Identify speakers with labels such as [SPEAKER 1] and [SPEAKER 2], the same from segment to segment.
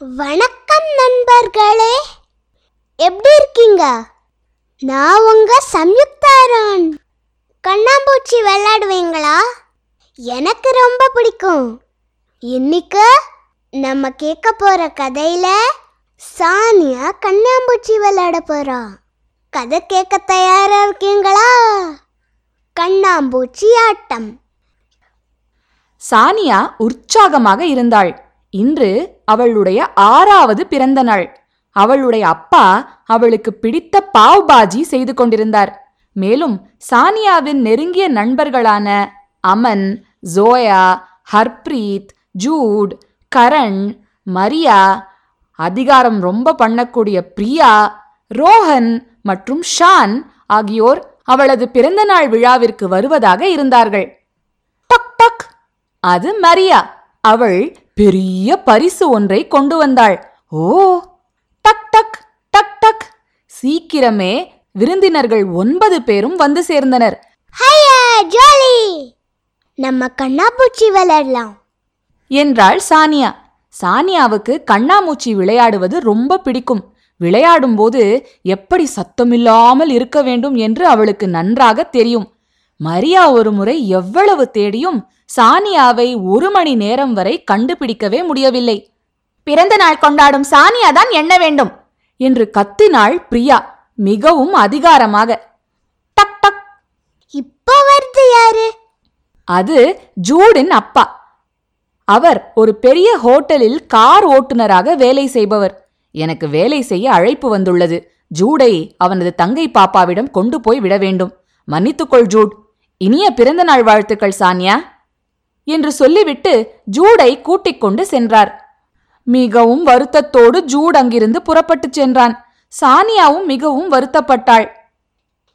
[SPEAKER 1] வணக்கம் நண்பர்களே. எப்படி இருக்கீங்க? நான் உங்க சம்யுக்தாரான். கண்ணாம்பூச்சி விளையாடுவீங்களா? எனக்கு ரொம்ப பிடிக்கும். இன்னைக்கு நம்ம கேட்க போற கதையில சானியா கண்ணாம்பூச்சி விளையாட போறா. கதை கேட்க தயாரா இருக்கீங்களா? கண்ணாம்பூச்சி ஆட்டம்.
[SPEAKER 2] சானியா உற்சாகமாக இருந்தாள். இன்று அவளுடைய ஆறாவது பிறந்த நாள். அவளுடைய அப்பா அவளுக்கு பிடித்த பாவ் பாஜி செய்து கொண்டிருந்தார். மேலும் சானியாவின் நெருங்கிய நண்பர்களான அமன் ஜோயா ஹர்ப்ரீத் ஜூட் கரண் மரியா அதிகாரம் ரொம்ப பண்ணக்கூடிய பிரியா ரோஹன் மற்றும் ஷான் ஆகியோர் அவளது பிறந்தநாள் விழாவிற்கு வருவதாக இருந்தார்கள். டக் டக் அது மரியா. அவள் பெரிய பரிசு ஒன்றை கொண்டு வந்தாள். ஓ! டக் டக் டக் டக். சீக்கிரமே விருந்தினர்கள் ஒன்பது பேரும் வந்து சேர்ந்தனர்.
[SPEAKER 1] ஹையா ஜாலி! நம்ம கண்ணாப்பூச்சி விளையாடலாம்.
[SPEAKER 2] என்றாள் சானியா. சானியாவுக்கு கண்ணாமூச்சி விளையாடுவது ரொம்ப பிடிக்கும். விளையாடும்போது எப்படி சத்தமில்லாமல் இருக்க வேண்டும் என்று அவளுக்கு நன்றாக தெரியும். மரியா ஒரு முறை எவ்வளவு தேடியும் சானியாவை ஒரு மணி நேரம் வரை கண்டுபிடிக்கவே முடியவில்லை. பிறந்த நாள் கொண்டாடும் சானியா தான் எண்ண வேண்டும் என்று கத்தினாள் பிரியா மிகவும் அதிகாரமாக. டக் டக்.
[SPEAKER 1] இப்போ வருது யாரு?
[SPEAKER 2] அது ஜூடின் அப்பா. அவர் ஒரு பெரிய ஹோட்டலில் கார் ஓட்டுநராக வேலை செய்பவர். எனக்கு வேலை செய்ய அழைப்பு வந்துள்ளது. ஜூடை அவனது தங்கை பாப்பாவிடம் கொண்டு போய் விட வேண்டும். மன்னித்துக்கொள் ஜூட். இனிய பிறந்தநாள் வாழ்த்துக்கள் சானியா. என்று சொல்லிவிட்டு ஜூடை கூட்டிக் கொண்டு சென்றார். மிகவும் வருத்தத்தோடு ஜூட் அங்கிருந்து புறப்பட்டுச் சென்றான். சானியாவும் மிகவும் வருத்தப்பட்டாள்.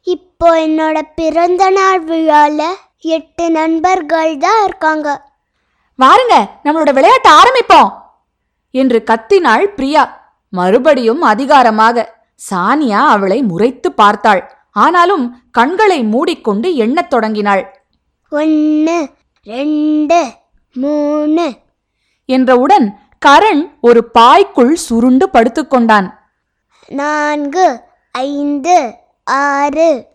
[SPEAKER 1] இப்போ என்னோட பிறந்த நாள் விழால எட்டு நண்பர்கள் தான் இருக்காங்க.
[SPEAKER 2] வாருங்க நம்மளோட விளையாட்ட ஆரம்பிப்போம் என்று கத்தினாள் பிரியா. மறுபடியும் அதிகாரமாக சானியா அவளை முறைத்து பார்த்தாள். ஆனாலும் கண்களை மூடிக்கொண்டு எண்ணத் தொடங்கினாள்.
[SPEAKER 1] ஒன்று ரெண்டு மூணு.
[SPEAKER 2] என்றவுடன் கரண் ஒரு பாய்க்குள் சுருண்டு படுத்துக்கொண்டான்
[SPEAKER 1] நான்கு ஐந்து ஆறு.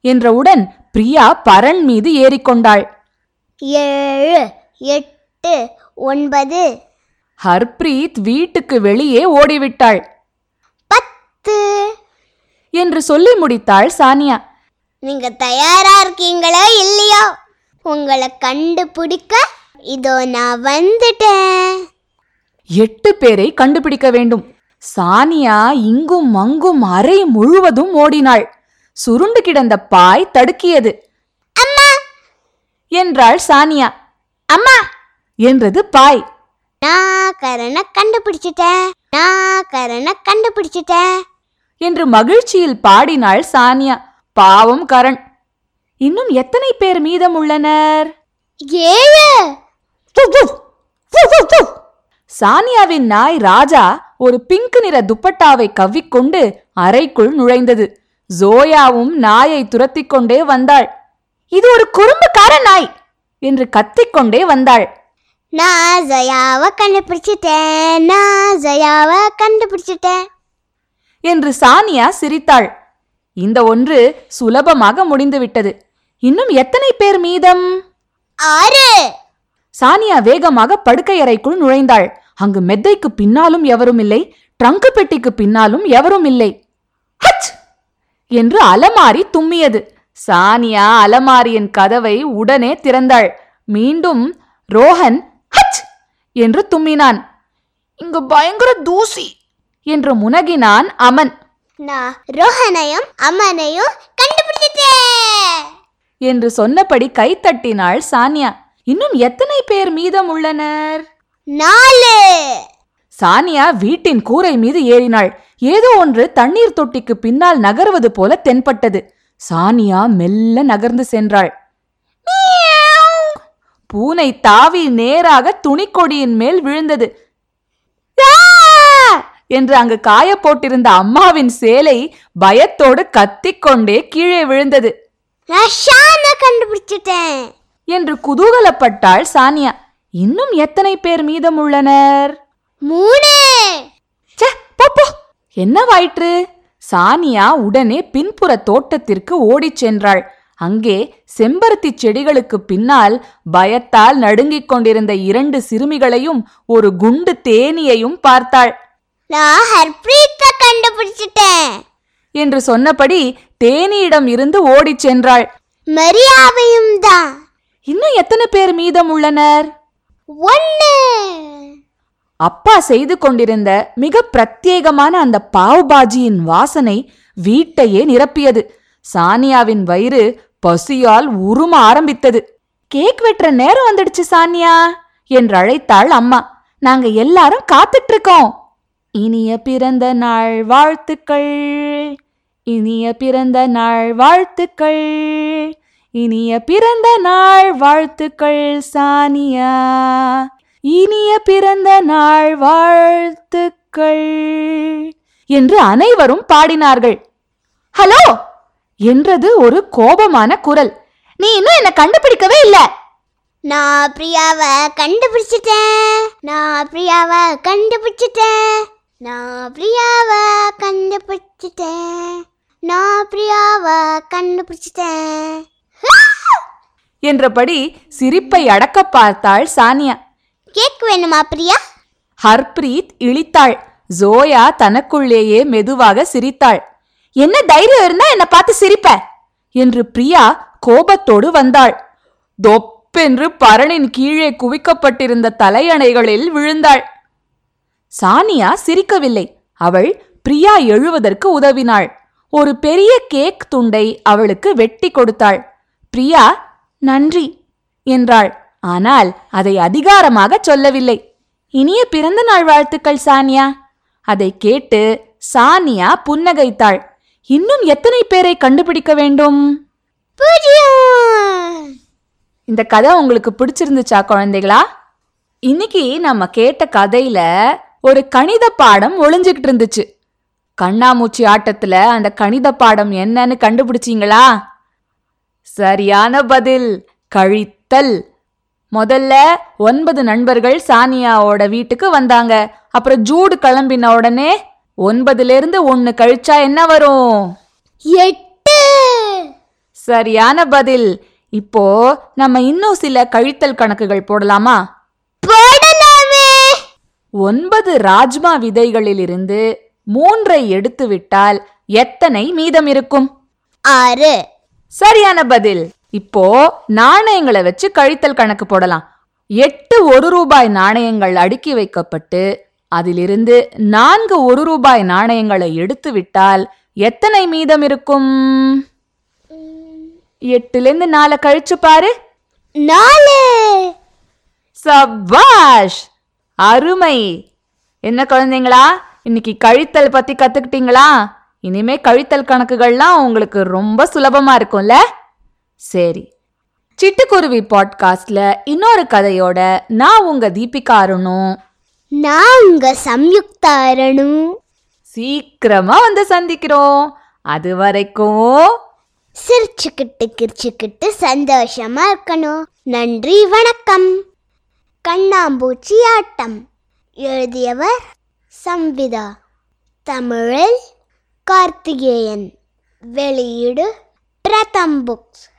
[SPEAKER 2] என்றவுடன் பிரியா பரண் மீது ஏறிக்கொண்டாள்
[SPEAKER 1] ஏழு எட்டு ஒன்பது.
[SPEAKER 2] ஹர்ப்ரீத் வீட்டுக்கு வெளியே ஓடிவிட்டாள்.
[SPEAKER 1] பத்து.
[SPEAKER 2] என்று சொல்லி முடித்தாள் சானியா.
[SPEAKER 1] நீங்க தயாரா இருக்கீங்களா இல்லையா? உங்களை கண்டுபிடிக்க இதோ நான் வந்துட்டேன்.
[SPEAKER 2] எட்டு பேரை கண்டுபிடிக்க வேண்டும். சானியா இங்கும் அங்கும் அறை முழுவதும் ஓடினாள். சுருண்டு கிடந்த பாய் தடுக்கியது.
[SPEAKER 1] அம்மா!
[SPEAKER 2] என்றாள் சானியா. அம்மா! என்றது பாய்.
[SPEAKER 1] நான் கரணை கண்டுபிடிச்சிட்டேன். நான் கரணை கண்டுபிடிச்சிட்டேன்.
[SPEAKER 2] என்று மகிழ்ச்சியில் பாடினாள் சானியா. பாவம் கரண். இன்னும் எத்தனை பேர் மீதம் உள்ளனர் சானியாவின் நாய் ராஜா ஒரு பிங்க் நிற துப்பட்டாவை கவ்விக்கொண்டு அறைக்குள் நுழைந்தது. ஜோயாவும் நாயை துரத்திக் கொண்டே வந்தாள். இது ஒரு குறும்புக்கார நாய் என்று கத்திக்கொண்டே வந்தாள்.
[SPEAKER 1] நான் ஜயாவை கண்டுபிடிச்சிட்டேன். நான் ஜயாவை கண்டுபிடிச்சிட்டேன்.
[SPEAKER 2] என்று சானியா சிரித்தாள். இந்த ஒன்று சுலபமாக முடிந்துவிட்டது. இன்னும் எத்தனை பேர் மீதம்?
[SPEAKER 1] ஆறு.
[SPEAKER 2] சானியா வேகமாக படுக்கையறைக்குள் நுழைந்தாள். அங்கு மெத்தைக்கு பின்னாலும் எவரும் இல்லை ட்ரங்கு பெட்டிக்கு பின்னாலும் எவரும் இல்லை. ஹச்! என்று அலமாரி தும்மியது. சானியா அலமாரியின் கதவை உடனே திறந்தாள். மீண்டும் ரோஹன் ஹச்! என்று தும்மினான். இங்கு பயங்கர தூசி. என்று முனகினான் அமன்.
[SPEAKER 1] நான் ரோஹனையும் அம்மனையும் கண்டுபிடிச்சிட்டேன்!
[SPEAKER 2] என்று சொன்னபடி கைத்தட்டினாள் சானியா. இன்னும் எத்தனை பேர் மீதம் உள்ளனர்?
[SPEAKER 1] நாலு!
[SPEAKER 2] சானியா வீட்டின் கூரை மீது ஏறினாள். ஏதோ ஒன்று தண்ணீர் தொட்டிக்கு பின்னால் நகர்வது போல தென்பட்டது. சானியா மெல்ல நகர்ந்து சென்றாள். பூனை தாவி நேராக துணிக்கொடியின் மேல் விழுந்தது! என்று அங்கு காய போட்டிருந்த அம்மாவின் சேலை பயத்தோடு கத்திக்கொண்டே கீழே விழுந்தது.
[SPEAKER 1] கண்டுபிடிச்சிட்டேன்.
[SPEAKER 2] என்று குதூகலப்பட்டாள் சானியா. இன்னும் எத்தனை பேர் மீதம் உள்ளனர்
[SPEAKER 1] மூணு
[SPEAKER 2] என்னவாயிற்று? சானியா உடனே பின்புற தோட்டத்திற்கு ஓடிச் சென்றாள். அங்கே செம்பருத்திச் செடிகளுக்கு பின்னால் பயத்தால் நடுங்கிக் கொண்டிருந்த இரண்டு சிறுமிகளையும் ஒரு குண்டு தேனியையும் பார்த்தாள்.
[SPEAKER 1] நான் ஹர்ப்ரீத்தை கண்டுபிடிச்சிட்டேன்.
[SPEAKER 2] என்று சொன்னபடி தேனியிடம் இருந்து ஓடிச் சென்றாள்.
[SPEAKER 1] மரியாவையும் தான்
[SPEAKER 2] இன்னும் எத்தனை பேர் மீதம் உள்ளனர்?
[SPEAKER 1] ஒன்னு.
[SPEAKER 2] அப்பா செய்து கொண்டிருந்த மிக பிரத்யேகமான அந்த பாவ் பாஜியின் வாசனை வீட்டையே நிரப்பியது. சானியாவின் வயிறு பசியால் உரும ஆரம்பித்தது. கேக் வெட்டுற நேரம் வந்துடுச்சு சானியா என்று அழைத்தாள் அம்மா. நாங்க எல்லாரும் காத்துட்டு இருக்கோம். இனிய பிறந்த நாள் வாழ்த்துக்கள். இனிய பிறந்த நாள் வாழ்த்துக்கள். இனிய பிறந்த நாள் வாழ்த்துக்கள் சானியா. இனிய பிறந்த நாள் வாழ்த்துக்கள் என்று அனைவரும் பாடினார்கள். ஹலோ! என்றது ஒரு கோபமான குரல். நீ இன்னும் என்ன கண்டுபிடிக்கவே இல்ல.
[SPEAKER 1] நான் பிரியாவை கண்டுபிடிச்சிட்டேன். நான் பிரியாவை கண்டுபிடிச்சிட்டேன். நான் பிரியாவை கண்டுபிடிச்சிட்டேன். நான் பிரியாவை கண்டுபிடிச்சிட்டேன்.
[SPEAKER 2] என்றபடி சிரிப்பை அடக்க பார்த்தாள் சானியா.
[SPEAKER 1] கேக் வேணுமா பிரியா?
[SPEAKER 2] ஹர்ப்ரீத் இழித்தாள். ஜோயா தனக்குள்ளேயே மெதுவாக சிரித்தாள். என்ன தைரியம் இருந்தா என்ன பார்த்து சிரிப்ப? என்று பிரியா கோபத்தோடு வந்தாள். தொப்பென்று பரணின் கீழே குவிக்கப்பட்டிருந்த தலையணைகளில் விழுந்தாள். சானியா சிரிக்கவில்லை. அவள் பிரியா எழுவதற்கு உதவினாள். ஒரு பெரிய கேக் துண்டை அவளுக்கு வெட்டி கொடுத்தாள். பிரியா நன்றி என்றாள். ஆனால் அதை அதிகாரமாக சொல்லவில்லை. இனிய பிறந்த நாள் வாழ்த்துக்கள் சானியா. அதை கேட்டு சானியா புன்னகைத்தாள். இன்னும் எத்தனை பேரை கண்டுபிடிக்க வேண்டும்? இந்த கதை உங்களுக்கு பிடிச்சிருந்துச்சா குழந்தைகளா? இன்னைக்கு நம்ம கேட்ட கதையில ஒரு கணித பாடம் ஒளிஞ்சுக்கிட்டு இருந்துச்சு. கண்ணாமூச்சி ஆட்டத்துல அந்த கணித பாடம் என்னன்னு கண்டுபிடிச்சீங்களா? சரியான பதில் கழித்தல். முதல்ல ஒன்பது நண்பர்கள் சானியாவோட வீட்டுக்கு வந்தாங்க. அப்புறம் ஜூடு கிளம்பின உடனே ஒன்பதுல இருந்து ஒன்னு கழிச்சா என்ன வரும்?
[SPEAKER 1] எட்டு.
[SPEAKER 2] சரியான பதில். இப்போ நம்ம இன்னும் சில கழித்தல் கணக்குகள்
[SPEAKER 1] போடலாமே?
[SPEAKER 2] ஒன்பது ராஜ்மா விதைகளிலிருந்து மூன்றை எடுத்து விட்டால் எத்தனை மீதம் இருக்கும்
[SPEAKER 1] ஆறு.
[SPEAKER 2] சரியான பதில். இப்போ நாணயங்களை வச்சு கழித்தல் கணக்கு போடலாம். எட்டு ஒரு ரூபாய் நாணயங்கள் அடுக்கி வைக்கப்பட்டு அதிலிருந்து நான்கு ஒரு ரூபாய் நாணயங்களை எடுத்து விட்டால் எத்தனை மீதம் இருக்கும் எட்டுலேருந்து நாலை கழிச்சு பாரு.
[SPEAKER 1] நாலு.
[SPEAKER 2] சபாஷ்! அருமை. என்ன குழந்தைங்களா? இன்னைக்கு கழித்தல் பத்தி கத்துக்கிட்டீங்களா? இனிமே கழித்தல் கணக்குகள்லாம் உங்களுக்கு ரொம்ப சுலபமா இருக்கும்ல? சரி. சிட்டுக்குருவி பாட்காஸ்ட்ல இன்னொரு கதையோட நான் உங்க தீபிகா அருணும்.
[SPEAKER 1] நான் உங்க சம்யுக்தா அரணு
[SPEAKER 2] சீக்கிரமா வந்து சந்திக்கிறோம். அது வரைக்கும்
[SPEAKER 1] சிரிச்சுக்கிட்டு கிரிச்சுக்கிட்டு சந்தோஷமா இருக்கணும். நன்றி வணக்கம். கண்ணாம்பூச்சி ஆட்டம் எழுதியவர் சம்விதா தமிழில் கார்த்திகேயன். வெளியீடு பிரதம் புக்ஸ்.